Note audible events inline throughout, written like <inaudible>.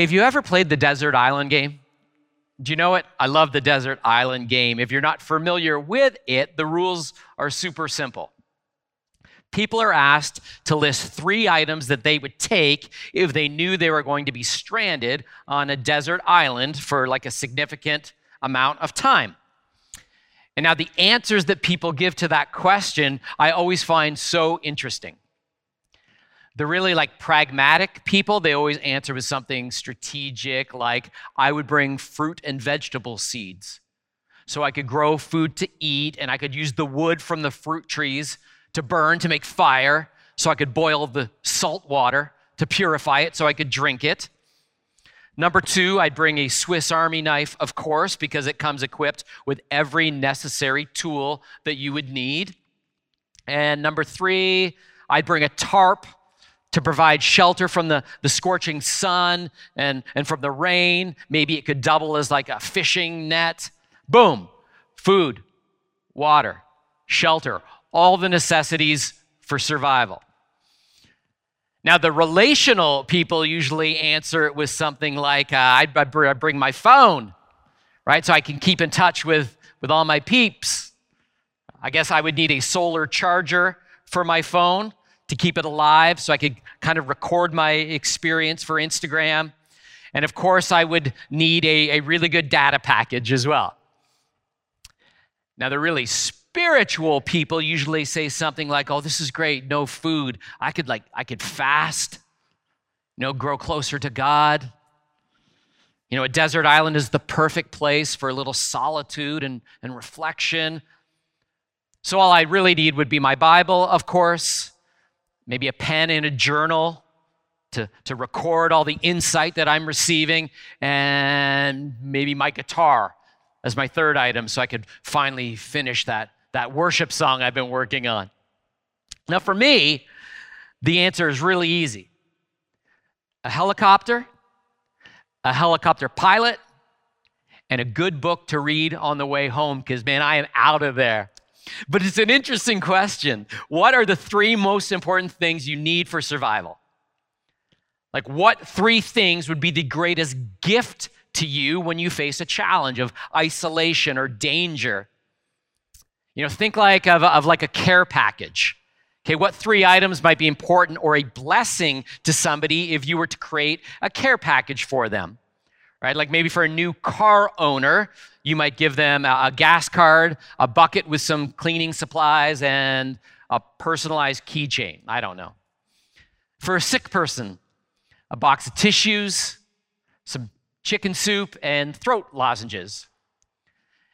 Hey, have you ever played the Desert Island game? Do you know it? I love the Desert Island game. If you're not familiar with it, the rules are super simple. People are asked to list three items that they would take if they knew they were going to be stranded on a desert island for like a significant amount of time. And now, the answers that people give to that question, I always find so interesting. The really like pragmatic people, they always answer with something strategic, like I would bring fruit and vegetable seeds so I could grow food to eat and I could use the wood from the fruit trees to burn to make fire so I could boil the salt water to purify it so I could drink it. Number two, I'd bring a Swiss Army knife, of course, because it comes equipped with every necessary tool that you would need. And number three, I'd bring a tarp to provide shelter from the, the scorching sun and, and from the rain. Maybe it could double as like a fishing net. Boom, food, water, shelter, all the necessities for survival. Now, the relational people usually answer it with something like, uh, I'd, I'd bring my phone, right? So I can keep in touch with, with all my peeps. I guess I would need a solar charger for my phone to keep it alive so I could kind of record my experience for Instagram. And of course, I would need a, a really good data package as well. Now, the really spiritual people usually say something like, "Oh, this is great, no food. I could like I could fast, you know, grow closer to God." You know, a desert island is the perfect place for a little solitude and, and reflection. So all I really need would be my Bible, of course, maybe a pen and a journal to, to record all the insight that I'm receiving, and maybe my guitar as my third item so I could finally finish that that worship song I've been working on. Now, for me, the answer is really easy a helicopter, a helicopter pilot, and a good book to read on the way home because, man, I am out of there. But it's an interesting question. What are the three most important things you need for survival? Like, what three things would be the greatest gift to you when you face a challenge of isolation or danger? You know, think like of, of like a care package. Okay, what three items might be important or a blessing to somebody if you were to create a care package for them? Right? Like maybe for a new car owner, you might give them a, a gas card, a bucket with some cleaning supplies, and a personalized keychain. I don't know. For a sick person, a box of tissues, some chicken soup, and throat lozenges.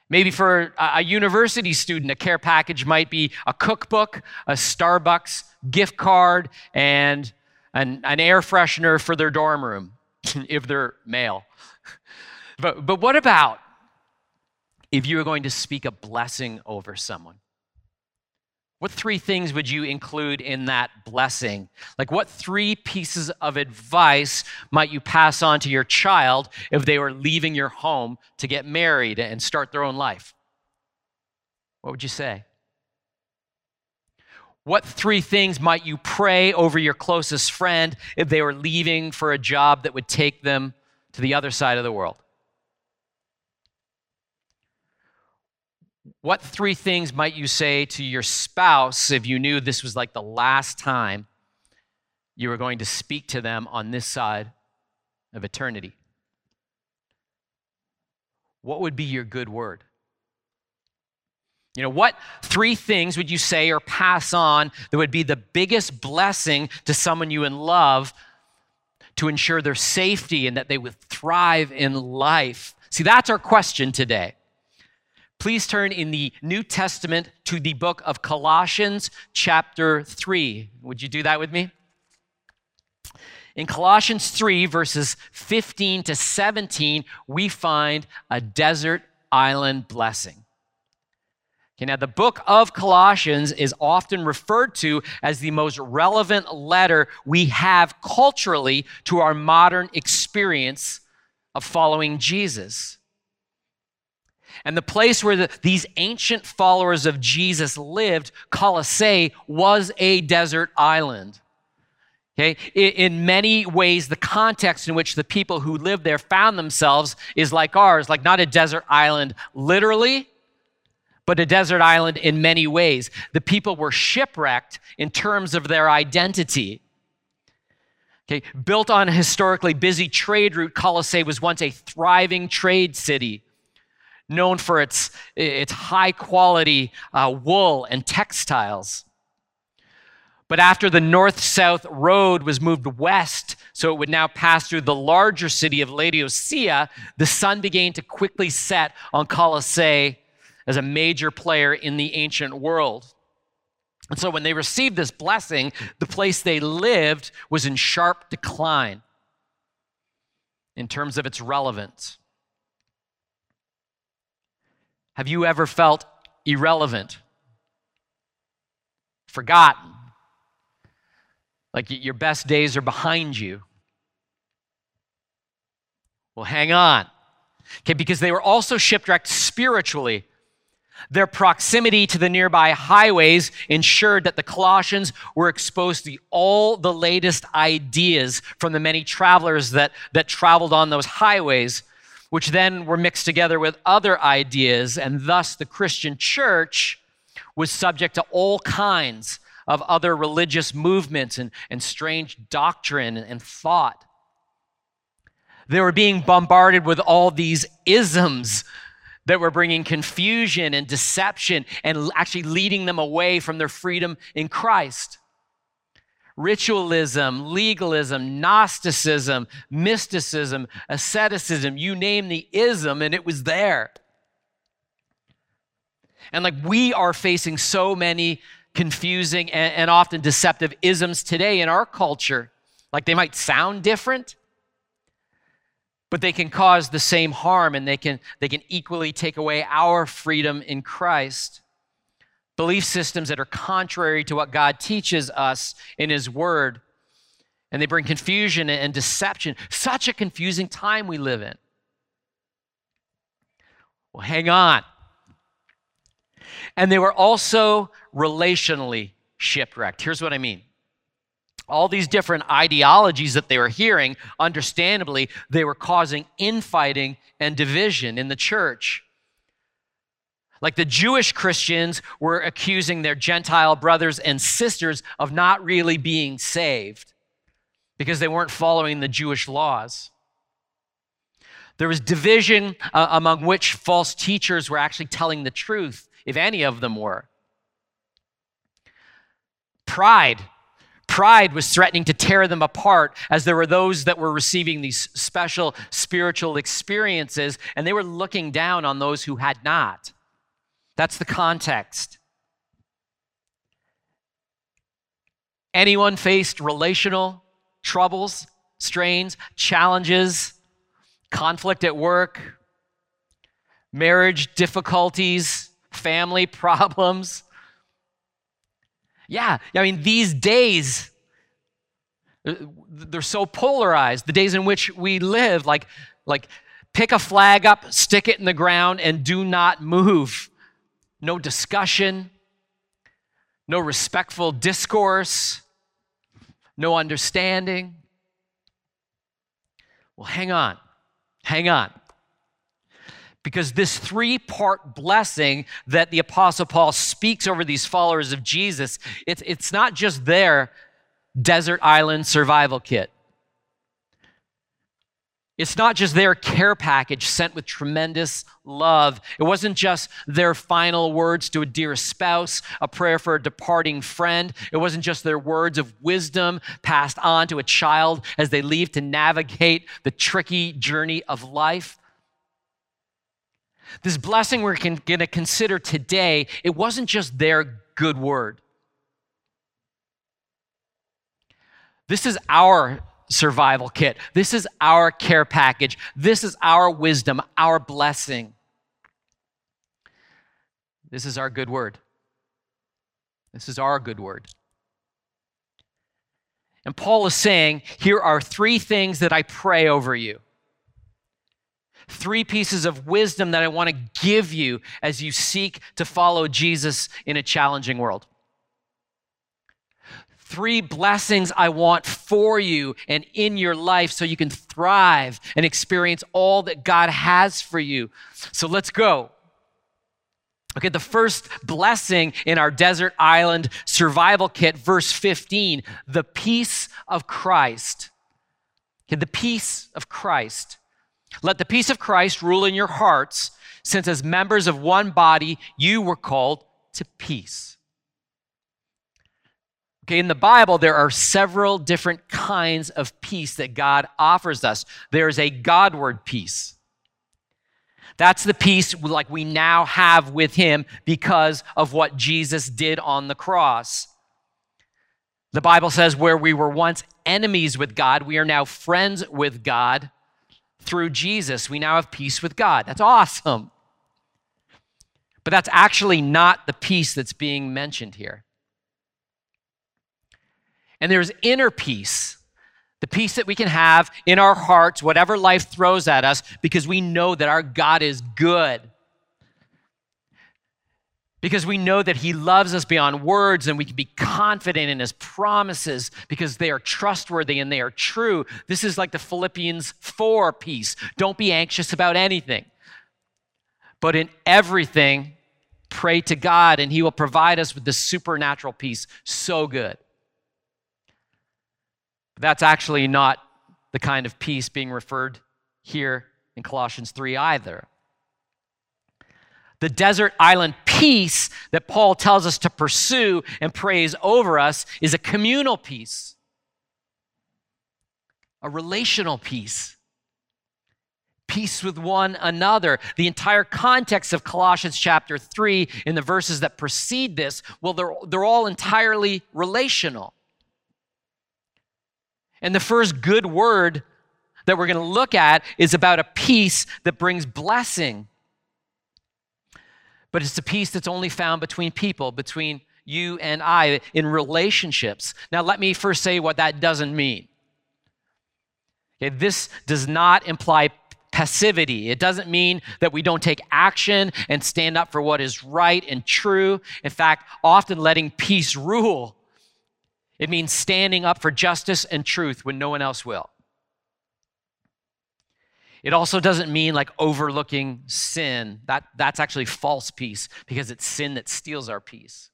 Maybe for a university student, a care package might be a cookbook, a Starbucks gift card, and an, an air freshener for their dorm room, <laughs> if they're male. But, but what about if you were going to speak a blessing over someone? What three things would you include in that blessing? Like, what three pieces of advice might you pass on to your child if they were leaving your home to get married and start their own life? What would you say? What three things might you pray over your closest friend if they were leaving for a job that would take them to the other side of the world? What three things might you say to your spouse if you knew this was like the last time you were going to speak to them on this side of eternity? What would be your good word? You know, what three things would you say or pass on that would be the biggest blessing to someone you in love to ensure their safety and that they would thrive in life? See, that's our question today. Please turn in the New Testament to the book of Colossians, chapter 3. Would you do that with me? In Colossians 3, verses 15 to 17, we find a desert island blessing. Okay, now, the book of Colossians is often referred to as the most relevant letter we have culturally to our modern experience of following Jesus. And the place where the, these ancient followers of Jesus lived, Colossae, was a desert island. Okay? In many ways, the context in which the people who lived there found themselves is like ours, like not a desert island literally, but a desert island in many ways. The people were shipwrecked in terms of their identity. Okay, built on a historically busy trade route, Colossae was once a thriving trade city, known for its, its high quality uh, wool and textiles. But after the north south road was moved west, so it would now pass through the larger city of Laodicea, the sun began to quickly set on Colossae as a major player in the ancient world. And so when they received this blessing, the place they lived was in sharp decline in terms of its relevance. Have you ever felt irrelevant? Forgotten? like your best days are behind you. Well, hang on. Okay, because they were also shipwrecked spiritually. Their proximity to the nearby highways ensured that the Colossians were exposed to all the latest ideas from the many travelers that, that traveled on those highways, which then were mixed together with other ideas, and thus the Christian church was subject to all kinds of other religious movements and, and strange doctrine and thought. They were being bombarded with all these isms that were bringing confusion and deception and actually leading them away from their freedom in Christ. Ritualism, legalism, Gnosticism, mysticism, asceticism, you name the ism, and it was there. And like we are facing so many confusing and, and often deceptive isms today in our culture. Like they might sound different, but they can cause the same harm and they can, they can equally take away our freedom in Christ. Belief systems that are contrary to what God teaches us in His Word. And they bring confusion and deception. Such a confusing time we live in. Well, hang on. And they were also relationally shipwrecked. Here's what I mean. All these different ideologies that they were hearing, understandably, they were causing infighting and division in the church. Like the Jewish Christians were accusing their Gentile brothers and sisters of not really being saved because they weren't following the Jewish laws. There was division uh, among which false teachers were actually telling the truth, if any of them were. Pride. Pride was threatening to tear them apart as there were those that were receiving these special spiritual experiences and they were looking down on those who had not. That's the context. Anyone faced relational troubles, strains, challenges, conflict at work, marriage difficulties, family <laughs> problems, yeah, I mean, these days, uh, they're so polarized. The days in which we live, like, like pick a flag up, stick it in the ground, and do not move. No discussion, no respectful discourse, no understanding. Well, hang on, hang on because this three part blessing that the Apostle Paul speaks over these followers of Jesus, it's, it's not just their desert island survival kit. It's not just their care package sent with tremendous love. It wasn't just their final words to a dear spouse, a prayer for a departing friend. It wasn't just their words of wisdom passed on to a child as they leave to navigate the tricky journey of life. This blessing we're going to consider today, it wasn't just their good word. This is our survival kit. This is our care package. This is our wisdom, our blessing. This is our good word. This is our good word. And Paul is saying, Here are three things that I pray over you three pieces of wisdom that I want to give you as you seek to follow Jesus in a challenging world. Three blessings I want for you and in your life so you can thrive and experience all that God has for you. So let's go. Okay, the first blessing in our desert island survival kit, verse 15, the peace of Christ. Okay, the peace of Christ. Let the peace of Christ rule in your hearts, since as members of one body, you were called to peace. Okay, in the Bible, there are several different kinds of peace that God offers us. There's a Godward peace. That's the peace like we now have with him because of what Jesus did on the cross. The Bible says where we were once enemies with God, we are now friends with God through Jesus. We now have peace with God. That's awesome. But that's actually not the peace that's being mentioned here. And there's inner peace, the peace that we can have in our hearts, whatever life throws at us, because we know that our God is good. Because we know that He loves us beyond words and we can be confident in His promises because they are trustworthy and they are true. This is like the Philippians 4 peace. Don't be anxious about anything, but in everything, pray to God and He will provide us with the supernatural peace. So good. That's actually not the kind of peace being referred here in Colossians 3 either. The desert island peace that Paul tells us to pursue and prays over us is a communal peace, a relational peace, peace with one another. The entire context of Colossians chapter 3 in the verses that precede this, well, they're, they're all entirely relational. And the first good word that we're going to look at is about a peace that brings blessing. But it's a peace that's only found between people, between you and I, in relationships. Now, let me first say what that doesn't mean. Okay, this does not imply passivity. It doesn't mean that we don't take action and stand up for what is right and true. In fact, often letting peace rule it means standing up for justice and truth when no one else will. It also doesn't mean like overlooking sin. That, that's actually false peace because it's sin that steals our peace.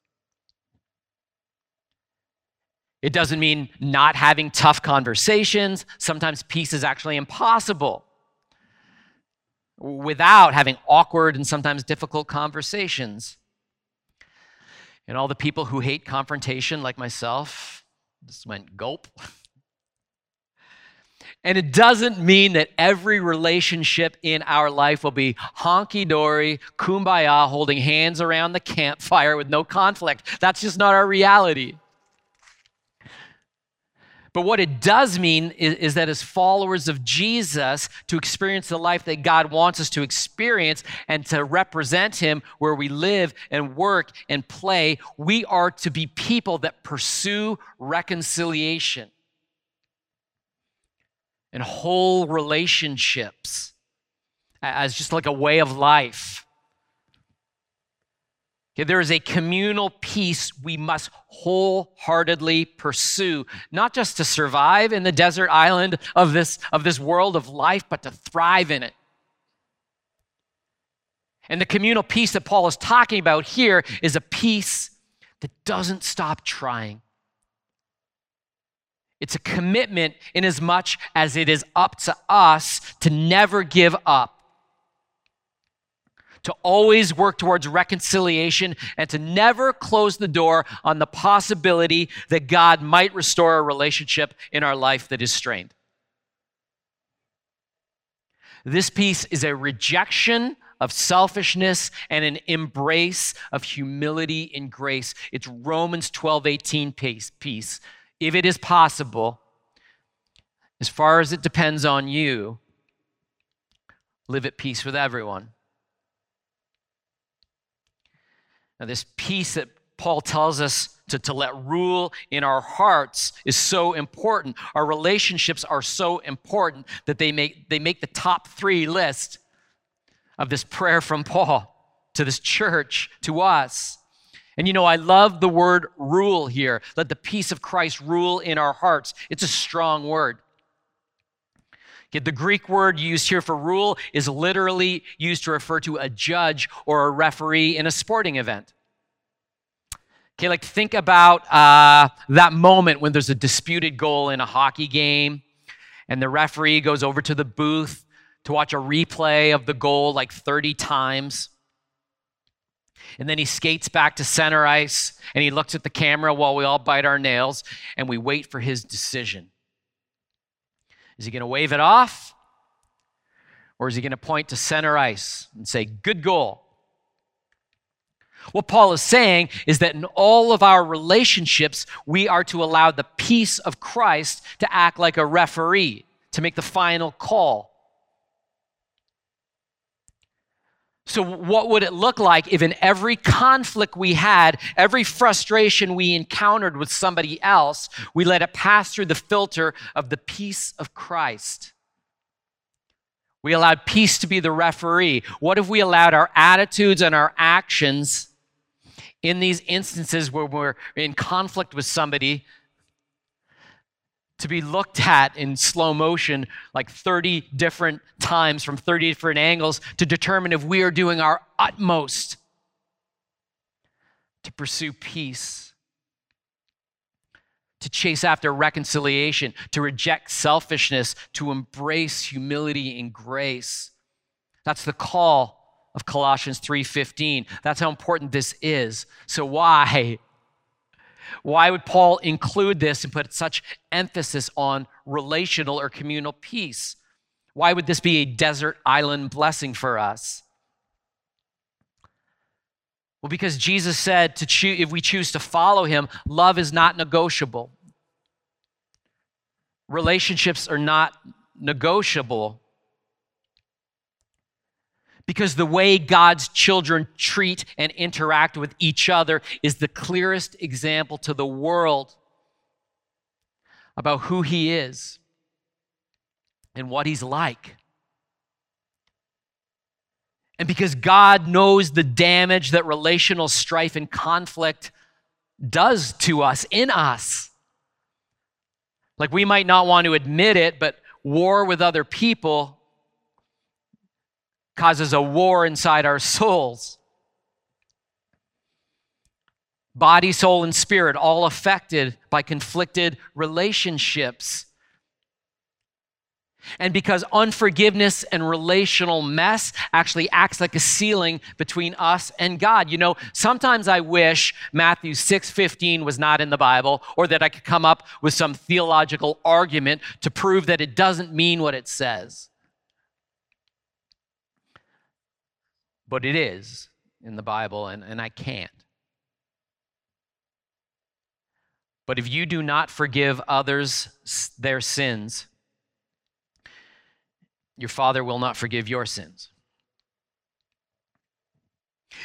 It doesn't mean not having tough conversations. Sometimes peace is actually impossible without having awkward and sometimes difficult conversations. And all the people who hate confrontation, like myself, just went gulp. <laughs> And it doesn't mean that every relationship in our life will be honky dory, kumbaya, holding hands around the campfire with no conflict. That's just not our reality. But what it does mean is, is, that as followers of Jesus, to experience the life that God wants us to experience and to represent Him where we live and work and play, we are to be people that pursue reconciliation and whole relationships as just like a way of life. Okay, there is a communal peace we must wholeheartedly pursue, not just to survive in the desert island of this, of this world of life, but to thrive in it. And the communal peace that Paul is talking about here is a peace that doesn't stop trying. It's a commitment in as much as it is up to us to never give up to always work towards reconciliation and to never close the door on the possibility that God might restore a relationship in our life that is strained. This peace is a rejection of selfishness and an embrace of humility and grace. It's Romans 12 18 peace. peace. If it is possible, as far as it depends on you, live at peace with everyone. Now, this peace that Paul tells us to, to let rule in our hearts is so important. Our relationships are so important that they make, they make the top three list of this prayer from Paul to this church, to us. And you know, I love the word rule here. Let the peace of Christ rule in our hearts. It's a strong word. The Greek word used here for rule is literally used to refer to a judge or a referee in a sporting event. Okay, like think about uh, that moment when there's a disputed goal in a hockey game and the referee goes over to the booth to watch a replay of the goal like 30 times. And then he skates back to center ice and he looks at the camera while we all bite our nails and we wait for his decision. Is he going to wave it off? Or is he going to point to center ice and say, Good goal? What Paul is saying is that in all of our relationships, we are to allow the peace of Christ to act like a referee, to make the final call. So, what would it look like if in every conflict we had, every frustration we encountered with somebody else, we let it pass through the filter of the peace of Christ? We allowed peace to be the referee. What if we allowed our attitudes and our actions in these instances where we're in conflict with somebody to be looked at in slow motion like 30 different times from 30 different angles to determine if we are doing our utmost to pursue peace, to chase after reconciliation, to reject selfishness, to embrace humility and grace. That's the call of Colossians 3:15. That's how important this is. So why why would Paul include this and put such emphasis on relational or communal peace? Why would this be a desert island blessing for us? Well, because Jesus said to choose, if we choose to follow him, love is not negotiable. Relationships are not negotiable because the way God's children treat and interact with each other is the clearest example to the world about who He is and what He's like. And because God knows the damage that relational strife and conflict does to us, in us. Like we might not want to admit it, but war with other people causes a war inside our souls. Body, soul, and spirit all affected by conflicted relationships. And because unforgiveness and relational mess actually acts like a ceiling between us and God. You know, sometimes I wish Matthew 6:15 was not in the Bible or that I could come up with some theological argument to prove that it doesn't mean what it says. But it is in the Bible, and, and I can't. But if you do not forgive others their sins, your Father will not forgive your sins.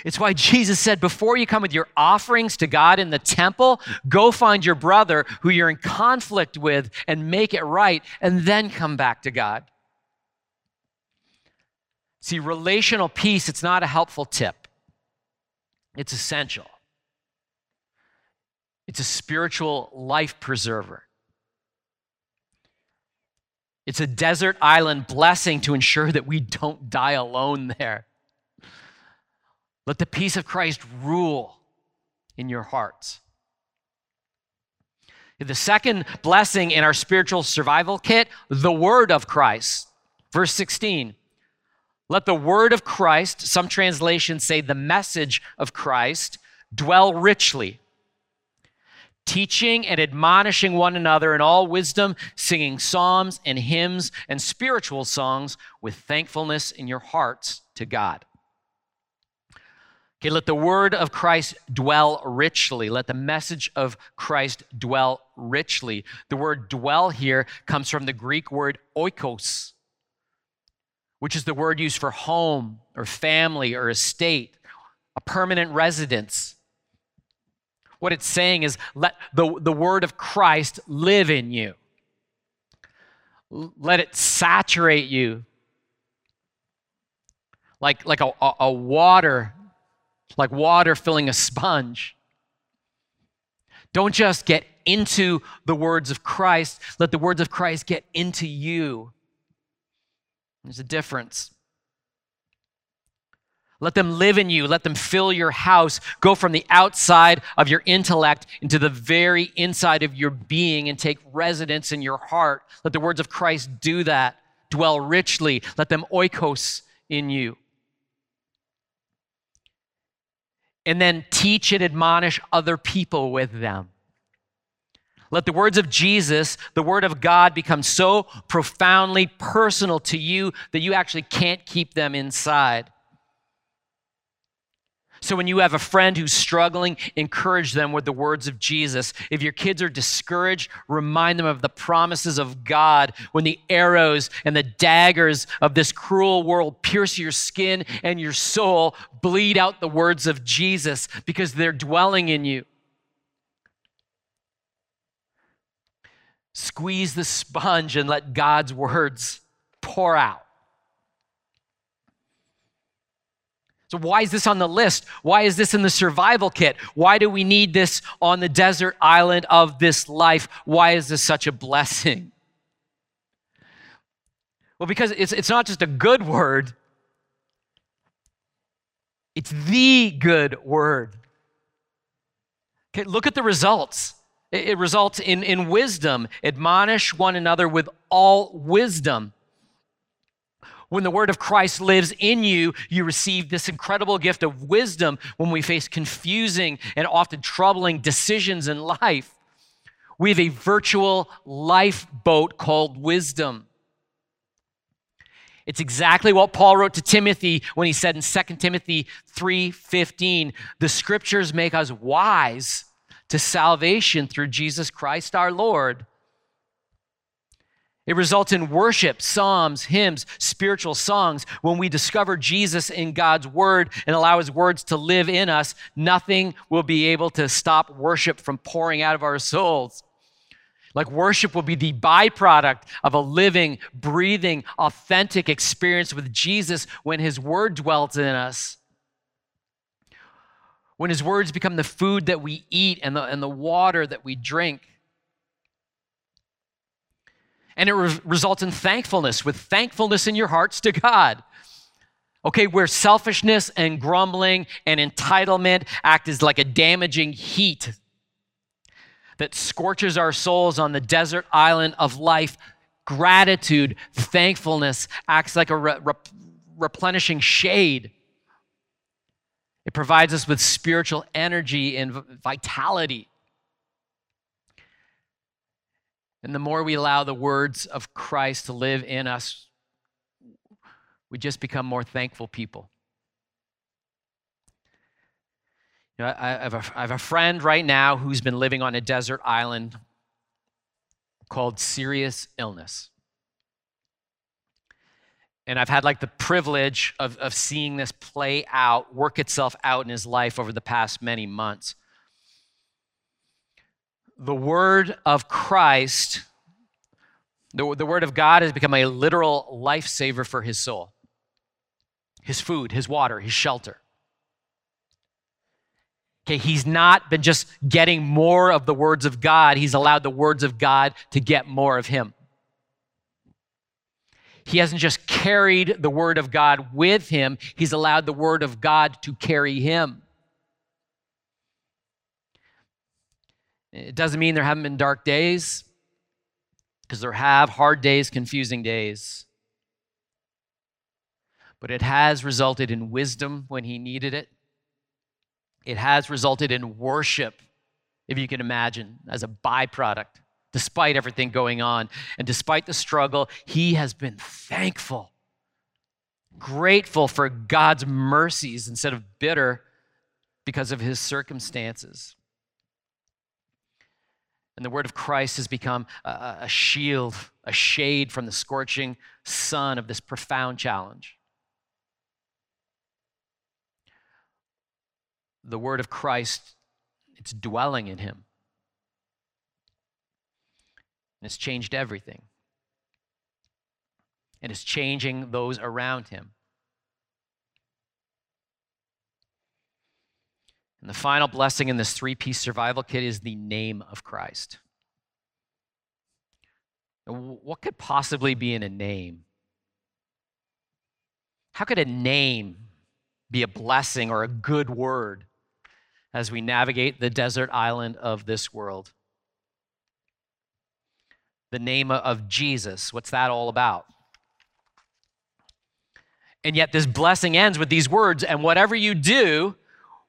It's why Jesus said, before you come with your offerings to God in the temple, go find your brother who you're in conflict with and make it right, and then come back to God. See, relational peace, it's not a helpful tip, it's essential. It's a spiritual life preserver. It's a desert island blessing to ensure that we don't die alone there. Let the peace of Christ rule in your hearts. The second blessing in our spiritual survival kit, the word of Christ. Verse 16. Let the word of Christ, some translations say the message of Christ, dwell richly, teaching and admonishing one another in all wisdom, singing psalms and hymns and spiritual songs with thankfulness in your hearts to God. Okay, let the word of Christ dwell richly. Let the message of Christ dwell richly. The word dwell here comes from the Greek word oikos, which is the word used for home or family or estate, a permanent residence. What it's saying is let the, the word of Christ live in you. Let it saturate you like, like a, a, a water, like water filling a sponge. Don't just get into the words of Christ, let the words of Christ get into you. There's a difference. Let them live in you. Let them fill your house. Go from the outside of your intellect into the very inside of your being and take residence in your heart. Let the words of Christ do that. Dwell richly. Let them oikos in you. And then teach and admonish other people with them. Let the words of Jesus, the word of God, become so profoundly personal to you that you actually can't keep them inside. So when you have a friend who's struggling, encourage them with the words of Jesus. If your kids are discouraged, remind them of the promises of God. When the arrows and the daggers of this cruel world pierce your skin and your soul, bleed out the words of Jesus because they're dwelling in you. Squeeze the sponge and let God's words pour out. So, why is this on the list? Why is this in the survival kit? Why do we need this on the desert island of this life? Why is this such a blessing? Well, because it's, it's not just a good word, it's the good word. Okay, look at the results. It, results in, in wisdom. Admonish one another with all wisdom. When the word of Christ lives in you, you receive this incredible gift of wisdom when we face confusing and often troubling decisions in life. We have a virtual lifeboat called wisdom. It's exactly what Paul wrote to Timothy when he said in 2 Timothy 3:15, "The scriptures make us wise to salvation through Jesus Christ our Lord." It results in worship, psalms, hymns, spiritual songs. When we discover Jesus in God's word and allow his words to live in us, nothing will be able to stop worship from pouring out of our souls. Like worship will be the byproduct of a living, breathing, authentic experience with Jesus when his word dwells in us. When his words become the food that we eat and the, and the water that we drink and it re- results in thankfulness, with thankfulness in your hearts to God. Okay, where selfishness and grumbling and entitlement act as like a damaging heat that scorches our souls on the desert island of life, gratitude, thankfulness acts like a re- re- replenishing shade. It provides us with spiritual energy and vitality. And the more we allow the words of Christ to live in us, we just become more thankful people. You know, I, have a, I have a friend right now who's been living on a desert island called serious illness. And I've had like the privilege of, of seeing this play out, work itself out in his life over the past many months the word of Christ, the, the word of God has become a literal lifesaver for his soul, his food, his water, his shelter. Okay, he's not been just getting more of the words of God, he's allowed the words of God to get more of him. He hasn't just carried the word of God with him, he's allowed the word of God to carry him. It doesn't mean there haven't been dark days, because there have hard days, confusing days. But it has resulted in wisdom when he needed it. It has resulted in worship, if you can imagine, as a byproduct, despite everything going on. And despite the struggle, he has been thankful, grateful for God's mercies instead of bitter because of his circumstances. And the word of Christ has become a, a, shield, a shade from the scorching sun of this profound challenge. The word of Christ, it's dwelling in him. And it's changed everything. And it's changing those around him. And the final blessing in this three piece survival kit is the name of Christ. What could possibly be in a name? How could a name be a blessing or a good word as we navigate the desert island of this world? The name of Jesus, what's that all about? And yet, this blessing ends with these words, and whatever you do,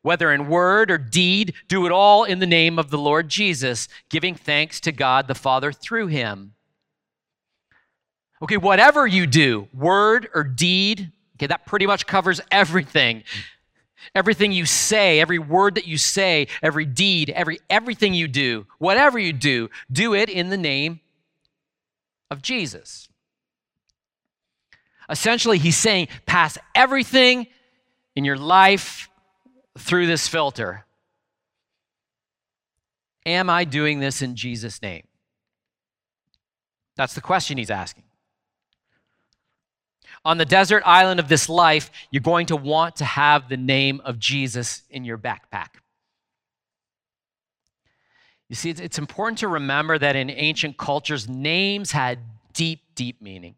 whether in word or deed, do it all in the name of the Lord Jesus, giving thanks to God the Father through him. Okay, whatever you do, word or deed, okay, that pretty much covers everything. Everything you say, every word that you say, every deed, every everything you do, whatever you do, do it in the name of Jesus. Essentially, he's saying, pass everything in your life through this filter. Am I doing this in Jesus' name? That's the question he's asking. On the desert island of this life, you're going to want to have the name of Jesus in your backpack. You see, it's important to remember that in ancient cultures, names had deep, deep meaning.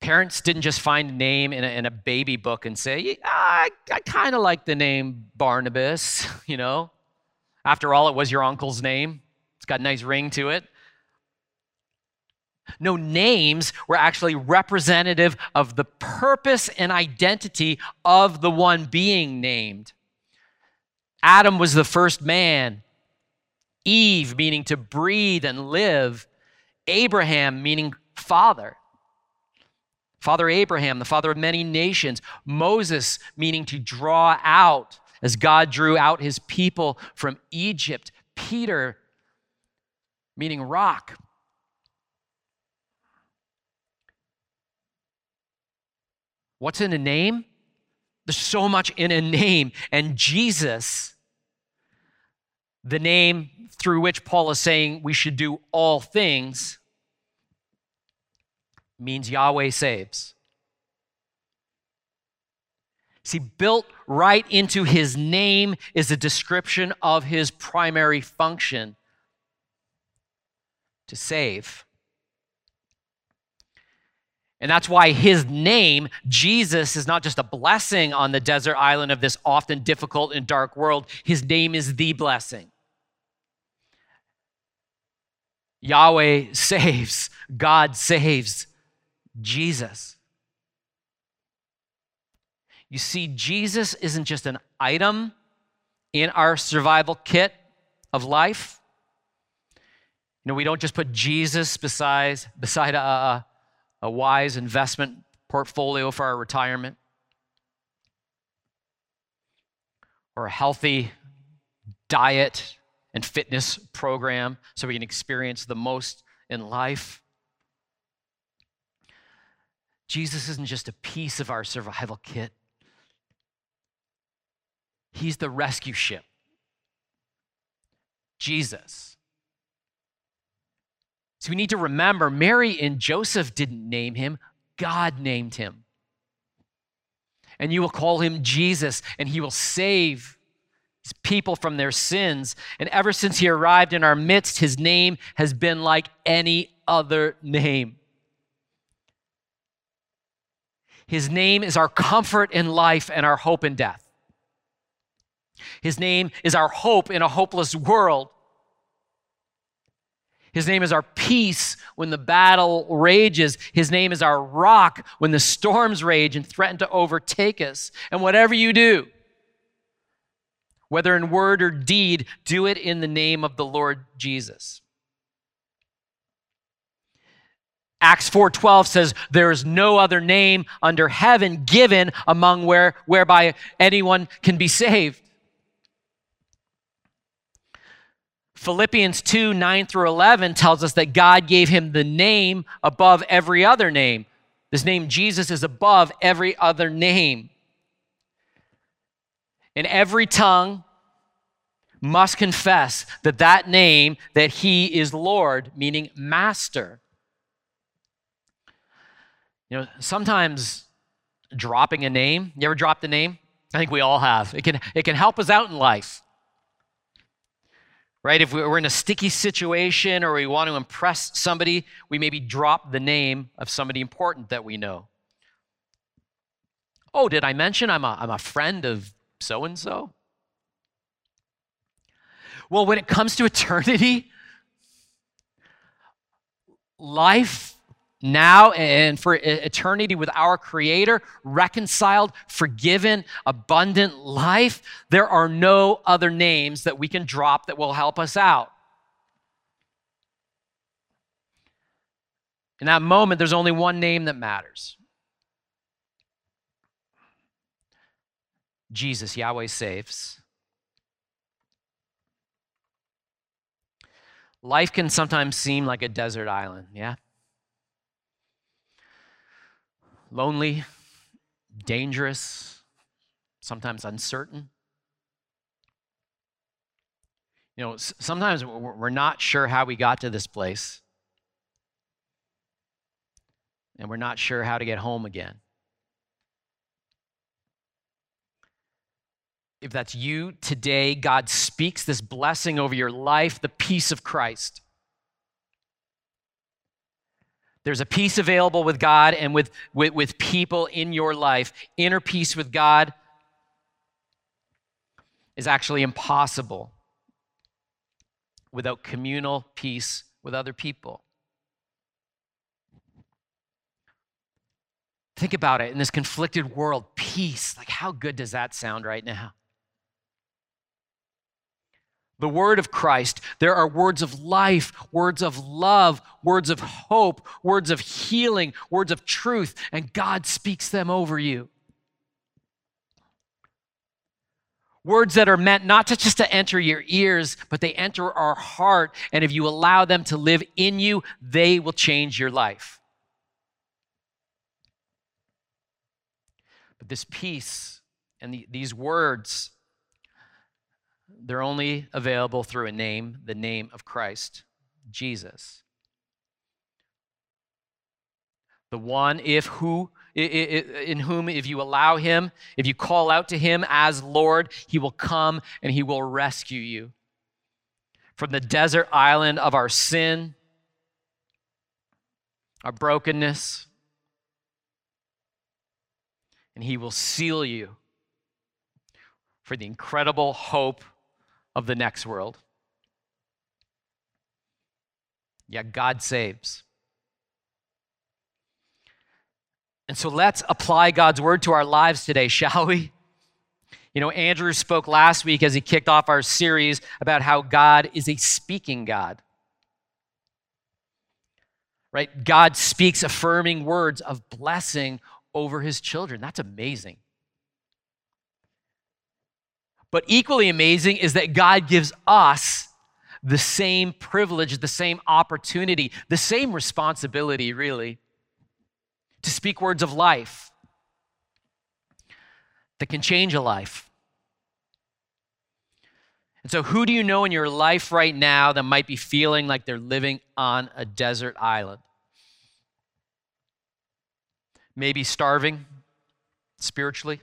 Parents didn't just find a name in a, in a baby book and say, I, I kind of like the name Barnabas, <laughs> you know. After all, it was your uncle's name. It's got a nice ring to it. No, names were actually representative of the purpose and identity of the one being named. Adam was the first man, Eve, meaning to breathe and live, Abraham, meaning father. Father Abraham, the father of many nations, Moses, meaning to draw out as God drew out his people from Egypt, Peter, meaning rock. What's in a name? There's so much in a name. And Jesus, the name through which Paul is saying we should do all things, means Yahweh saves. See, built right into his name is a description of his primary function to save. And that's why his name, Jesus, is not just a blessing on the desert island of this often difficult and dark world. His name is the blessing. Yahweh saves, God saves, Jesus. You see, Jesus isn't just an item in our survival kit of life. You know, we don't just put Jesus beside, beside a, a wise investment portfolio for our retirement, or a healthy diet and fitness program so we can experience the most in life. Jesus isn't just a piece of our survival kit, He's the rescue ship. Jesus. So we need to remember Mary and Joseph didn't name him, God named him. And you will call him Jesus, and he will save his people from their sins. And ever since he arrived in our midst, his name has been like any other name. His name is our comfort in life and our hope in death. His name is our hope in a hopeless world. His name is our peace when the battle rages. His name is our rock when the storms rage and threaten to overtake us. And whatever you do, whether in word or deed, do it in the name of the Lord Jesus. Acts 4:12 says there is no other name under heaven given among where whereby anyone can be saved. Philippians 2 9 through 11 tells us that God gave him the name above every other name. This name, Jesus, is above every other name. And every tongue must confess that that name, that he is Lord, meaning master. You know, sometimes dropping a name, you ever dropped a name? I think we all have. It can, it can help us out in life. Right? If we're in a sticky situation or we want to impress somebody, we maybe drop the name of somebody important that we know. Oh, did I mention I'm a, I'm a friend of so and so? Well, when it comes to eternity, life now and for eternity with our Creator, reconciled, forgiven, abundant life, there are no other names that we can drop that will help us out. In that moment, there's only one name that matters Jesus, Yahweh saves. Life can sometimes seem like a desert island, yeah? Lonely, dangerous, sometimes uncertain. You know, sometimes we're not sure how we got to this place, and we're not sure how to get home again. If that's you today, God speaks this blessing over your life, the peace of Christ. There's a peace available with God and with, with, with people in your life. Inner peace with God is actually impossible without communal peace with other people. Think about it in this conflicted world, peace. Like, how good does that sound right now? The word of Christ, there are words of life, words of love, words of hope, words of healing, words of truth, and God speaks them over you. Words that are meant not to just to enter your ears, but they enter our heart. And if you allow them to live in you, they will change your life. But this peace and the, these words they're only available through a name, the name of Christ, Jesus. The one if who in whom if you allow him, if you call out to him as Lord, he will come and he will rescue you from the desert island of our sin, our brokenness, and he will seal you for the incredible hope of the next world. Yeah, God saves. And so let's apply God's word to our lives today, <laughs> shall we? You know, Andrew spoke last week as he kicked off our series about how God is a speaking God. Right? God speaks affirming words of blessing over his children. That's amazing. But equally amazing is that God gives us the same privilege, the same opportunity, the same responsibility, really, to speak words of life that can change a life. And so, who do you know in your life right now that might be feeling like they're living on a desert island? Maybe starving spiritually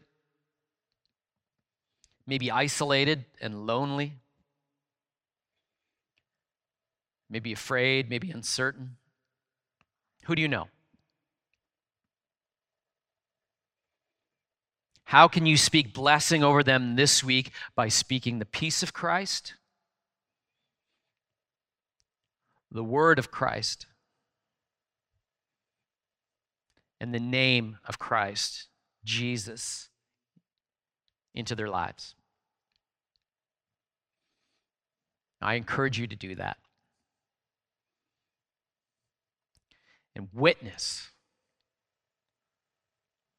maybe isolated and lonely, maybe afraid, maybe uncertain? Who do you know? How can you speak blessing over them this week by speaking the peace of Christ, the word of Christ, and the name of Christ, Jesus? Into their lives. I encourage you to do that. And witness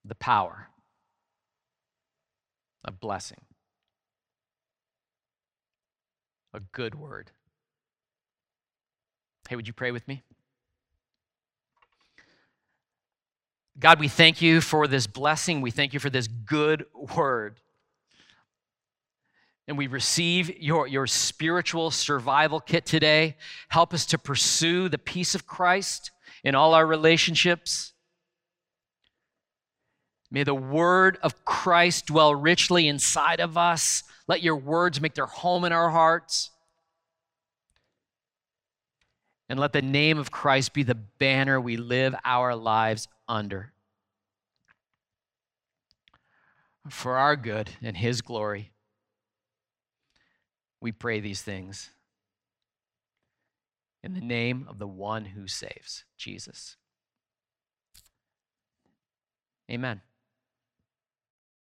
the power of blessing. A good word. Hey, would you pray with me? God, we thank you for this blessing. We thank you for this good word and we receive your, your spiritual survival kit today. Help us to pursue the peace of Christ in all our relationships. May the word of Christ dwell richly inside of us. Let your words make their home in our hearts. And let the name of Christ be the banner we live our lives under. For our good and his glory, we pray these things. In the name of the one who saves, Jesus. Amen.